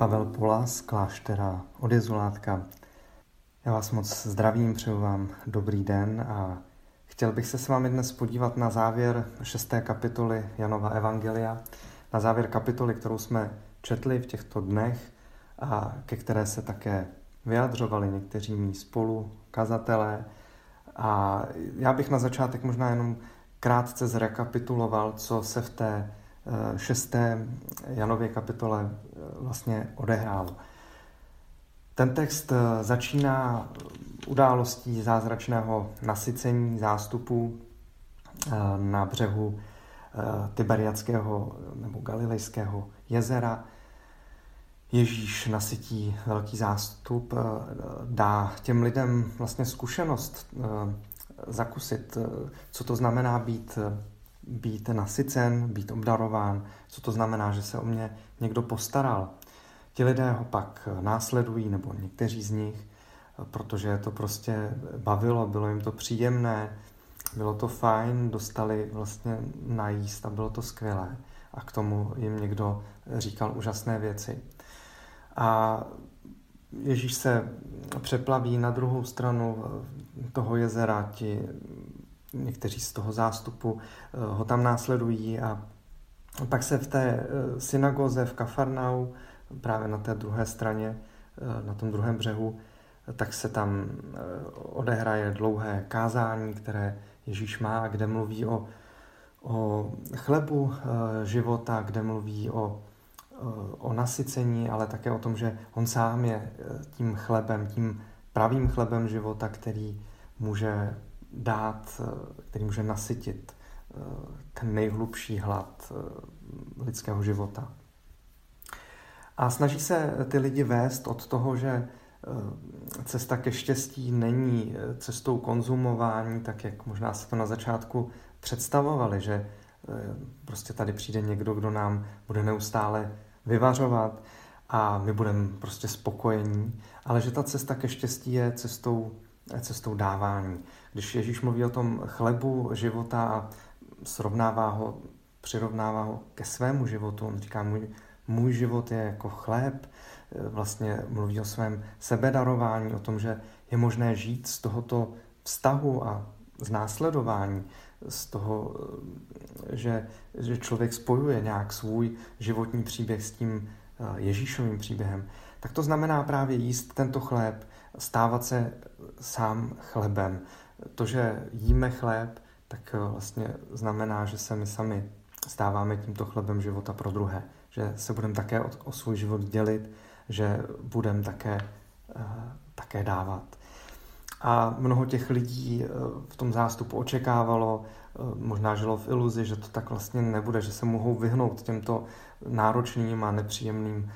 Pavel Pola z kláštera od Jezulátka. Já vás moc zdravím, přeju vám dobrý den a chtěl bych se s vámi dnes podívat na závěr šesté kapitoly Janova Evangelia, na závěr kapitoly, kterou jsme četli v těchto dnech a ke které se také vyjadřovali někteří mý spolu kazatelé. A já bych na začátek možná jenom krátce zrekapituloval, co se v té šesté Janově kapitole eh, vlastně odehrálo. Ten text eh, začíná událostí zázračného nasycení zástupů na břehu Tiberiackého nebo Galilejského jezera. Ježíš nasytí velký zástup, dá těm lidem vlastně zkušenost zakusit, eh, co to znamená být, eh, být nasycen, být obdarován, co to znamená, že se o mě někdo postaral. Ti lidé ho pak následují, nebo někteří z nich, protože je to prostě bavilo, bylo jim to příjemné, bylo to fajn, dostali vlastně najíst a bylo to skvělé. A k tomu jim někdo říkal úžasné věci. A Ježíš se přeplaví na druhou stranu toho jezera, ti někteří z toho zástupu eh, ho tam následují a pak se v té eh, synagoze v Kafarnau, právě na té druhé straně, eh, na tom druhém břehu, tak se tam odehraje dlouhé kázání, které Ježíš má, kde mluví o, o chlebu života, kde mluví o, o nasycení, ale také o tom, že on sám je tím chlebem, tím pravým chlebem života, který může dát, eh, který může nasytit eh, ten nejhlubší hlad eh, lidského života. A snaží se ty lidi vést od toho, že cesta ke štěstí není cestou konzumování, tak jak možná se to na začátku představovali, že prostě tady přijde někdo, kdo nám bude neustále vyvařovat a my budeme prostě spokojení, ale že ta cesta ke štěstí je cestou cestou dávání. Když Ježíš mluví o tom chlebu života a srovnává ho, přirovnává ho ke svému životu, on říká, můj, můj život je jako chléb, vlastně mluví o svém sebedarování, o tom, že je možné žít z tohoto vztahu a z následování, z toho, že, že člověk spojuje nějak svůj životní příběh s tím eh, Ježíšovým příběhem, tak to znamená právě jíst tento chléb, stávat se sám chlebem. To, že jíme chléb, tak eh, vlastně znamená, že se my sami stáváme tímto chlebem života pro druhé. Že se budeme také o, o svůj život dělit, že budeme také, uh, také dávat. A mnoho těch lidí uh, v tom zástupu očekávalo, možná žilo v iluzi, že to tak vlastně nebude, že se mohou vyhnout těmto náročným a nepříjemným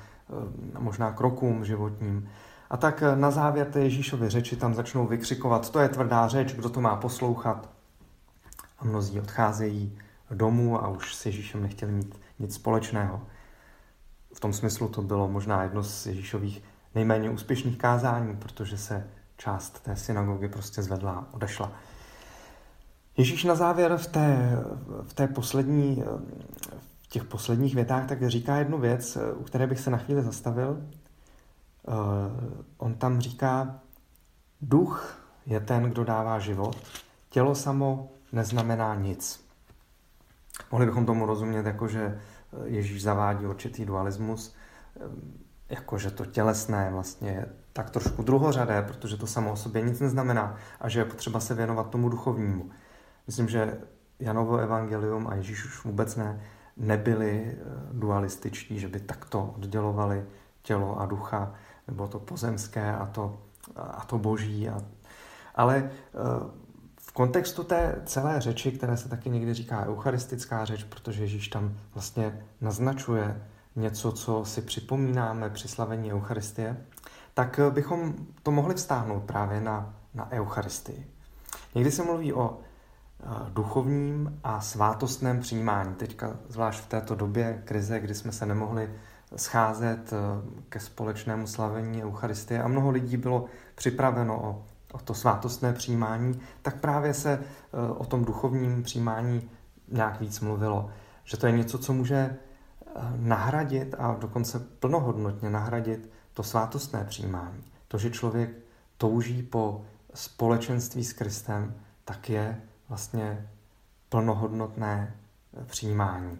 možná krokům životním. A tak eh, na závěr té Ježíšovy řeči tam začnou vykřikovat, to je tvrdá řeč, kdo to má poslouchat. A mnozí odcházejí domů a už s Ježíšem nechtěli mít nic společného. V tom smyslu to bylo možná jedno z Ježíšových nejméně úspěšných kázání, protože se část té synagogy prostě zvedla a odešla. Ježíš na závěr v té, v té poslední, v těch posledních větách tak říká jednu věc, u které bych se na chvíli zastavil. Eh, on tam říká, duch je ten, kdo dává život, tělo samo neznamená nic. Mohli bychom tomu rozumět jako, že Ježíš zavádí určitý dualismus, eh, jako že to tělesné vlastně je tak trošku druhořadé, protože to samo o sobě nic neznamená a že je potřeba se věnovat tomu duchovnímu. Myslím, že Janovo evangelium a Ježíš už vůbec ne, nebyli eh, dualističtí, že by takto oddělovali tělo a ducha nebo to pozemské a to, a to boží. A, ale eh, v kontextu té celé řeči, které se taky někdy říká eucharistická řeč, protože Ježíš tam vlastně naznačuje něco, co si připomínáme při slavení Eucharistie, tak eh, bychom to mohli vztáhnout právě na, na Eucharistii. Někdy se mluví o duchovním a svátostném přijímání. Teďka, zvlášť v této době krize, kdy jsme se nemohli scházet eh, ke společnému slavení Eucharistie a mnoho lidí bylo připraveno o, o to svátostné přijímání, tak právě se eh, o tom duchovním přijímání nějak víc mluvilo. Že to je něco, co může eh, nahradit a dokonce plnohodnotně nahradit to svátostné přijímání. To, že člověk touží po společenství s Kristem, tak je vlastně plnohodnotné přijímání.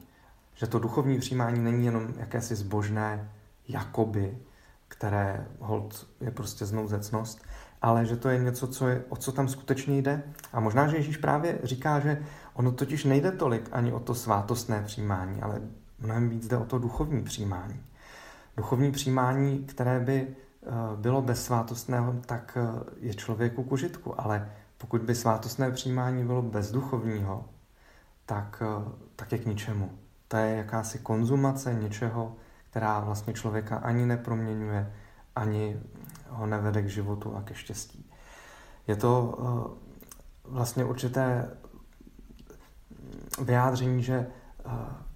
Že to duchovní přijímání není jenom jakési zbožné jakoby, které hold je prostě znouzecnost, ale že to je něco, co je, o co tam skutečně jde. A možná, že Ježíš právě říká, že ono totiž nejde tolik ani o to svátostné přijímání, ale mnohem víc jde o to duchovní přijímání. Duchovní přijímání, které by eh, bylo bez svátostného, tak eh, je člověku k užitku, ale pokud by svátostné přijímání bylo bez duchovního, tak, eh, tak je k ničemu. To je jakási konzumace něčeho, která vlastně člověka ani neproměňuje, ani ho nevede k životu a ke štěstí. Je to vlastně určité vyjádření, že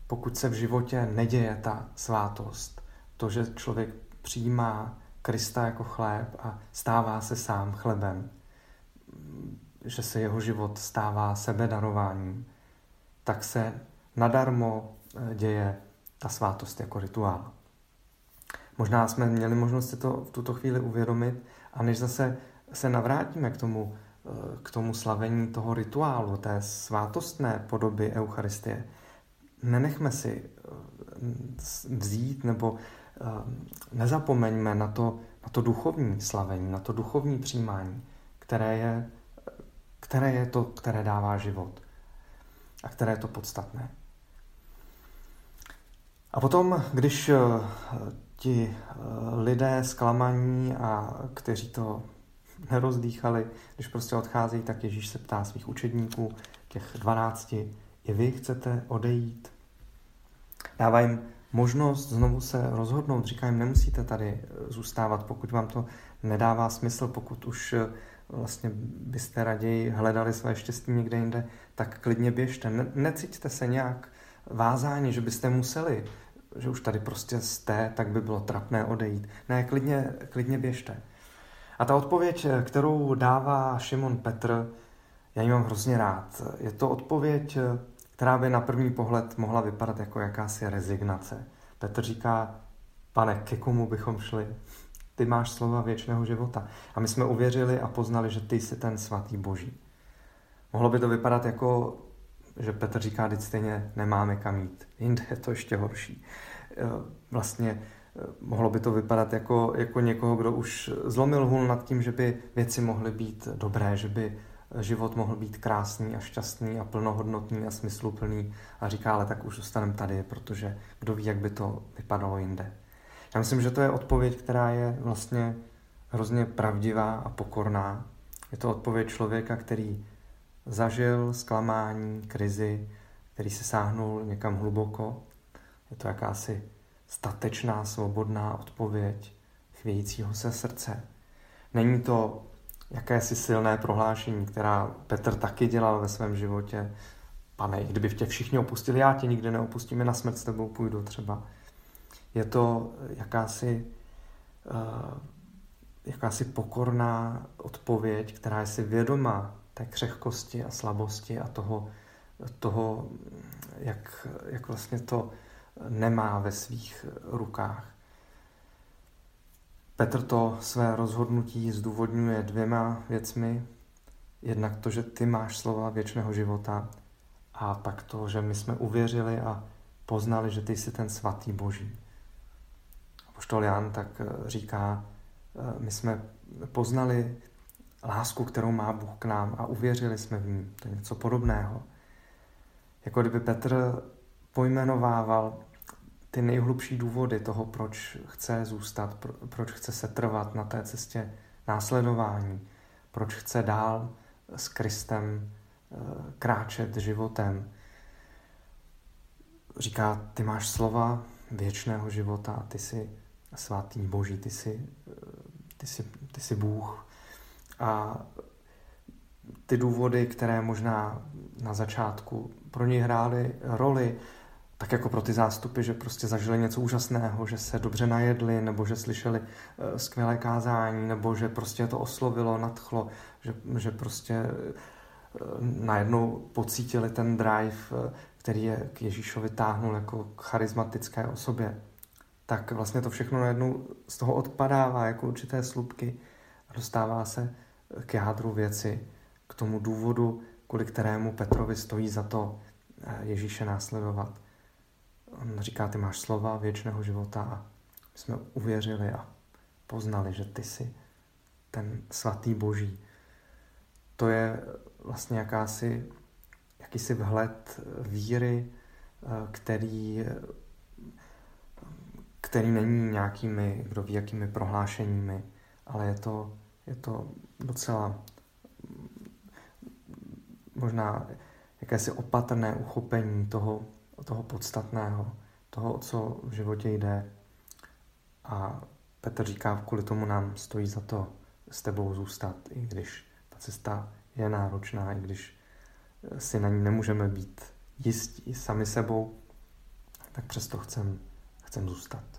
pokud se v životě neděje ta svátost, to, že člověk přijímá Krista jako chléb a stává se sám chlebem, že se jeho život stává sebedarováním, tak se nadarmo eh, děje ta svátost jako rituál. Možná jsme měli možnost si to v tuto chvíli uvědomit a než zase se navrátíme k tomu, eh, k tomu slavení toho rituálu, té svátostné podoby Eucharistie, nenechme si eh, vzít nebo nezapomeňme na to, na to duchovní slavení, na to duchovní přijímání, které je, které je to, které dává život a které je to podstatné. A potom, když eh, ti lidé zklamaní a kteří to nerozdýchali, když prostě odcházejí, tak Ježíš se ptá svých učedníků, těch dvanácti, i vy chcete odejít. Dává jim možnost znovu se rozhodnout. Říká jim, nemusíte tady eh, zůstávat, pokud vám to nedává smysl, pokud už eh, vlastně byste raději hledali své štěstí někde jinde, tak klidně běžte. Ne, necítíte se nějak vázáni, že byste museli, že už tady prostě jste, tak by bylo trapné odejít. Ne, klidně, klidně běžte. A ta odpověď, kterou dává Šimon Petr, já ji mám hrozně rád. Je to odpověď, která by na první pohled mohla vypadat jako jakási rezignace. Petr říká, pane, ke komu bychom šli? Ty máš slova věčného života. A my jsme uvěřili a poznali, že ty jsi ten svatý boží. Mohlo by to vypadat jako, že Petr říká, že stejně nemáme kam jít. Jinde je to ještě horší. E, vlastně e, mohlo by to vypadat jako, jako někoho, kdo už zlomil hůl nad tím, že by věci mohly být dobré, že by život mohl být krásný a šťastný a plnohodnotný a smysluplný a říká, ale tak už zůstaneme tady, protože kdo ví, jak by to vypadalo jinde. Já myslím, že to je odpověď, která je vlastně hrozně pravdivá a pokorná. Je to odpověď člověka, který zažil zklamání, krizi, který se sáhnul někam hluboko. Je to jakási statečná, svobodná odpověď chvějícího se srdce. Není to jakési silné prohlášení, která Petr taky dělal ve svém životě. Pane, kdyby tě všichni opustili, já tě nikdy neopustím, na smrt s tebou půjdu třeba. Je to jakási, uh, jakási pokorná odpověď, která je si vědoma té křehkosti a slabosti a toho, toho jak, jak vlastně to nemá ve svých rukách. Petr to své rozhodnutí zdůvodňuje dvěma věcmi. Jednak to, že ty máš slova věčného života a pak to, že my jsme uvěřili a poznali, že ty jsi ten svatý boží. Poštol Jan tak eh, říká, eh, my jsme poznali lásku, kterou má Bůh k nám a uvěřili jsme v ní. To je něco podobného. Jako kdyby Petr pojmenovával ty nejhlubší důvody toho, proč chce zůstat, pro, proč chce se trvat na té cestě následování, proč chce dál s Kristem eh, kráčet životem. Říká, ty máš slova věčného života, ty jsi svatý Boží, ty jsi, ty jsi, ty jsi Bůh. A ty důvody, které možná na začátku pro něj hrály roli, tak jako pro ty zástupy, že prostě zažili něco úžasného, že se dobře najedli, nebo že slyšeli eh, skvělé kázání, nebo že prostě to oslovilo, nadchlo, že, že prostě eh, najednou pocítili ten drive, eh, který je k Ježíšovi táhnul jako k charismatické osobě, tak vlastně to všechno najednou z toho odpadává jako určité slupky a dostává se k jádru věci, k tomu důvodu, kvůli kterému Petrovi stojí za to eh, Ježíše následovat. On říká, ty máš slova věčného života a my jsme uvěřili a poznali, že ty jsi ten svatý boží. To je vlastně jakási, jakýsi vhled víry, eh, který, který není nějakými, kdo ví, jakými prohlášeními, ale je to, je to docela možná jakési opatrné uchopení toho, toho podstatného, toho, o co v životě jde. A Petr říká, kvůli tomu nám stojí za to s tebou zůstat, i když ta cesta je náročná, i když si na ní nemůžeme být jistí sami sebou, tak přesto chcem, chcem zůstat.